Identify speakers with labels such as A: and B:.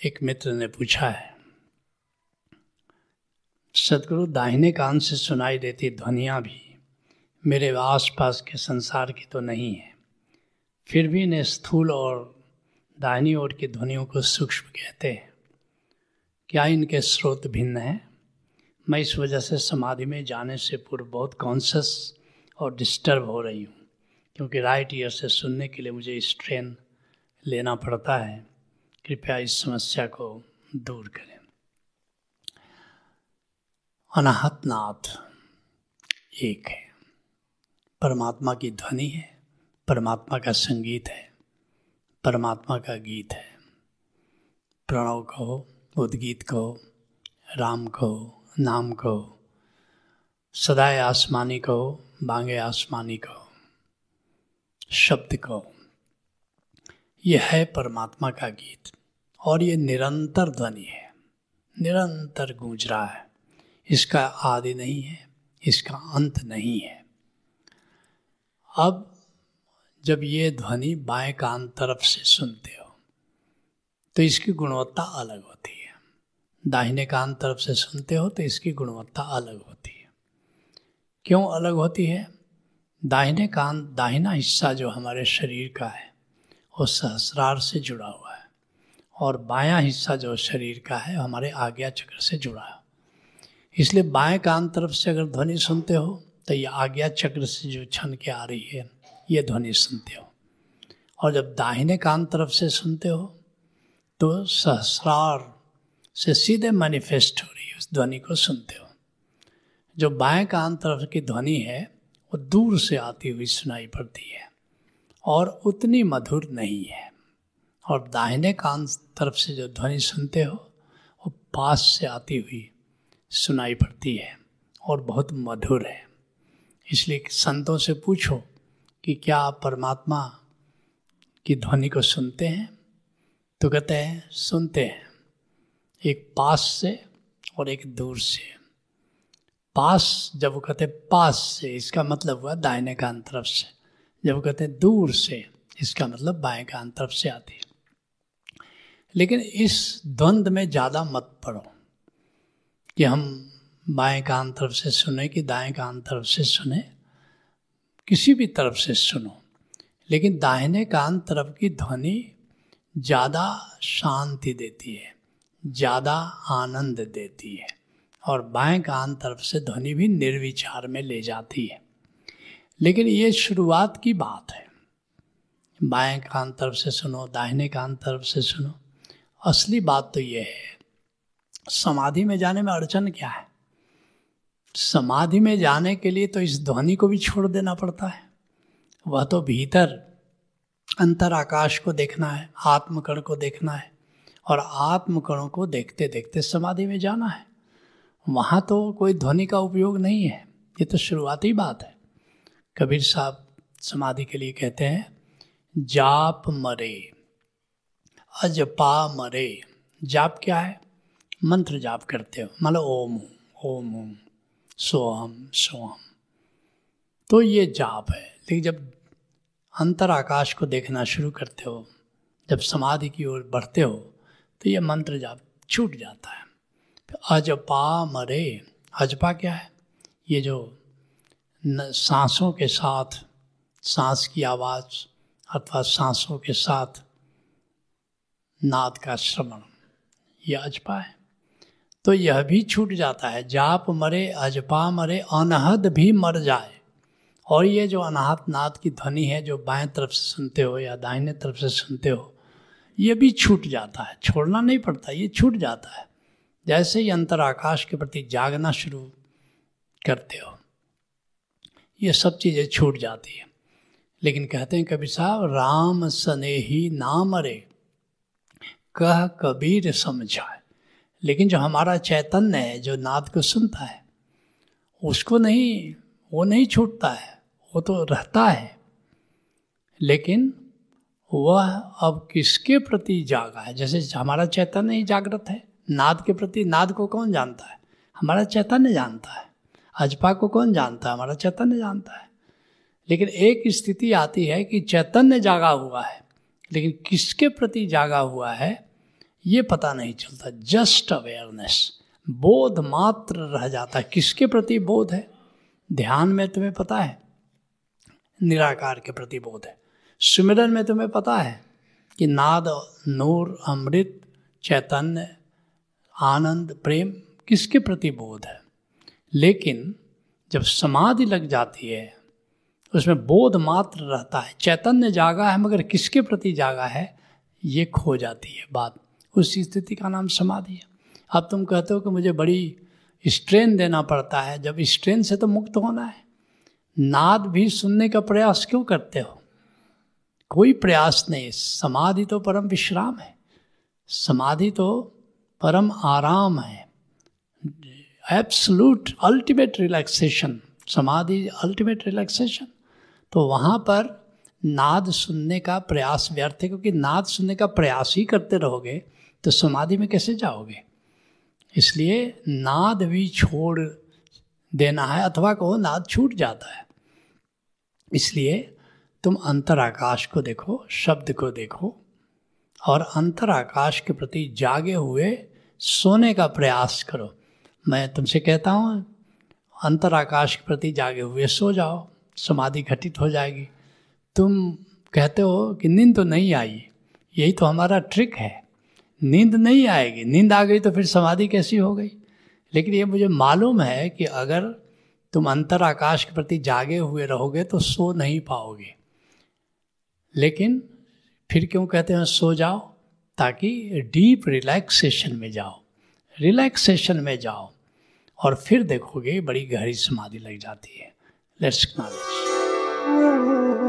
A: एक मित्र ने पूछा है, सदगुरु, दाहिने कान से सुनाई देती ध्वनियाँ भी मेरे आसपास के संसार की तो नहीं है। फिर भी इन्हें स्थूल और दाहिनी ओर की ध्वनियों को सूक्ष्म कहते हैं। क्या इनके स्रोत भिन्न हैं? मैं इस वजह से समाधि में जाने से पूर्व बहुत कॉन्शस और डिस्टर्ब हो रही हूँ, क्योंकि राइट ईयर से सुनने के लिए मुझे स्ट्रेन लेना पड़ता है। कृपया इस समस्या को दूर करें। अनाहत नाथ एक है। परमात्मा की ध्वनि है, परमात्मा का संगीत है, परमात्मा का गीत है। प्रणव कहो, उद्गीत कहो, राम कहो, नाम कहो, सदाए आसमानी कहो, बांगे आसमानी कहो, शब्द कहो। यह है परमात्मा का गीत। और ये निरंतर ध्वनि है, निरंतर गूंज रहा है। इसका आदि नहीं है, इसका अंत नहीं है। अब जब ये ध्वनि बाएँ कान तरफ़ से सुनते हो तो इसकी गुणवत्ता अलग होती है। दाहिने कान तरफ़ से सुनते हो तो इसकी गुणवत्ता अलग होती है। क्यों अलग होती है? दाहिने कान, दाहिना हिस्सा जो हमारे शरीर का है, वो सहस्रार से जुड़ा हुआ है। और बायां हिस्सा जो शरीर का है हमारे आज्ञा चक्र से जुड़ा है। इसलिए बाएँ कान तरफ़ से अगर ध्वनि सुनते हो तो ये आज्ञा चक्र से जो छन के आ रही है, ये ध्वनि सुनते हो। और जब दाहिने कान तरफ़ से सुनते हो तो सहस्रार से सीधे मैनिफेस्ट हो रही है उस ध्वनि को सुनते हो। जो बाएँ कान तरफ़ की ध्वनि है, वो दूर से आती हुई सुनाई पड़ती है और उतनी मधुर नहीं है। और दाहिने कान तरफ़ से जो ध्वनि सुनते हो, वो पास से आती हुई सुनाई पड़ती है और बहुत मधुर है। इसलिए संतों से पूछो कि क्या आप परमात्मा की ध्वनि को सुनते हैं? तो कहते हैं, सुनते हैं। एक पास से और एक दूर से। पास जब वो कहते पास से, इसका मतलब हुआ दाहिने कान तरफ़ से। जब वो कहते दूर से, इसका मतलब बाएँ कान तरफ़ से आती है। लेकिन इस द्वंद्व में ज़्यादा मत पढ़ो कि हम बाएँ कान तरफ़ से सुने कि दाएँ कान तरफ़ से सुने। किसी भी तरफ़ से सुनो। लेकिन दाहिने कान तरफ़ की ध्वनि ज़्यादा शांति देती है, ज़्यादा आनंद देती है, और बाएँ कान तरफ़ से ध्वनि भी निर्विचार में ले जाती है। लेकिन ये शुरुआत की बात है। बाएँ कान तरफ़ से सुनो, दाहिने कान तरफ़ से सुनो। असली बात तो ये है, समाधि में जाने में अड़चन क्या है? समाधि में जाने के लिए तो इस ध्वनि को भी छोड़ देना पड़ता है। वह तो भीतर अंतर आकाश को देखना है, आत्मकण को देखना है और आत्मकणों को देखते देखते समाधि में जाना है। वहाँ तो कोई ध्वनि का उपयोग नहीं है, ये तो शुरुआती बात है। कबीर साहब समाधि के लिए कहते हैं, जाप मरे। अजपा मरे। जाप क्या है? मंत्र जाप करते हो। मतलब ओम ओम ओम, सोहम सोहम। तो ये जाप है। लेकिन जब अंतर आकाश को देखना शुरू करते हो, जब समाधि की ओर बढ़ते हो तो ये मंत्र जाप छूट जाता है। अजपा मरे। अजपा क्या है? ये जो सांसों के साथ, सांस की आवाज़ अथवा सांसों के साथ नाद का श्रवण। ये अजपा है। तो यह भी छूट जाता है। जाप मरे, अजपा मरे, अनहद भी मर जाए। और ये जो अनाहत नाद की ध्वनि है, जो बाएँ तरफ़ से सुनते हो या दाहिने तरफ़ से सुनते हो, ये भी छूट जाता है। छोड़ना नहीं पड़ता, ये छूट जाता है। जैसे ही अंतर आकाश के प्रति जागना शुरू करते हो, ये सब चीज़ें छूट जाती है। लेकिन कहते हैं कभी साहब, राम सने ही नाम अरे कह कबीर समझाए। लेकिन जो हमारा चैतन्य है, जो नाद को सुनता है, उसको नहीं, वो नहीं छूटता है, वो तो रहता है। लेकिन वह अब किसके प्रति जागा है? जैसे हमारा चैतन्य ही जागृत है, नाद के प्रति, नाद को कौन जानता है? हमारा चैतन्य जानता है, अजपा को कौन जानता है? हमारा चैतन्य जानता है। लेकिन एक स्थिति आती है कि चैतन्य जागा हुआ है, लेकिन किसके प्रति जागा हुआ है? ये पता नहीं चलता जस्ट अवेयरनेस बोध मात्र रह जाता है। किसके प्रति बोध है? ध्यान में तुम्हें पता है। निराकार के प्रति बोध है। सुमिरन में तुम्हें पता है कि नाद, नूर, अमृत, चैतन्य, आनंद, प्रेम, किसके प्रति बोध है? लेकिन जब समाधि लग जाती है, उसमें बोध मात्र रहता है। चैतन्य जागा है, मगर किसके प्रति जागा है? ये खो जाती है बात। उस स्थिति का नाम समाधि है। अब तुम कहते हो कि मुझे बड़ी स्ट्रेन देना पड़ता है। जब स्ट्रेन से तो मुक्त होना है। नाद भी सुनने का प्रयास क्यों करते हो? कोई प्रयास नहीं। समाधि तो परम विश्राम है। समाधि तो परम आराम है। Absolute ultimate relaxation samadhi ultimate relaxation तो वहाँ पर नाद सुनने का प्रयास व्यर्थ है, क्योंकि नाद सुनने का प्रयास ही करते रहोगे तो समाधि में कैसे जाओगे? इसलिए नाद भी छोड़ देना है, अथवा कहो नाद छूट जाता है। इसलिए तुम अंतर आकाश को देखो, शब्द को देखो, और अंतर आकाश के प्रति जागे हुए सोने का प्रयास करो। मैं तुमसे कहता हूँ अंतर आकाश के प्रति जागे हुए सो जाओ, समाधि घटित हो जाएगी। तुम कहते हो कि नींद तो नहीं आई। यही तो हमारा ट्रिक है। नींद नहीं आएगी। नींद आ गई तो फिर समाधि कैसी हो गई? लेकिन ये मुझे मालूम है कि अगर तुम अंतर आकाश के प्रति जागे हुए रहोगे तो सो नहीं पाओगे। लेकिन फिर क्यों कहते हैं सो जाओ? ताकि डीप रिलैक्सेशन में जाओ। रिलैक्सेशन में जाओ और फिर देखोगे बड़ी गहरी समाधि लग जाती है। Let's knowledge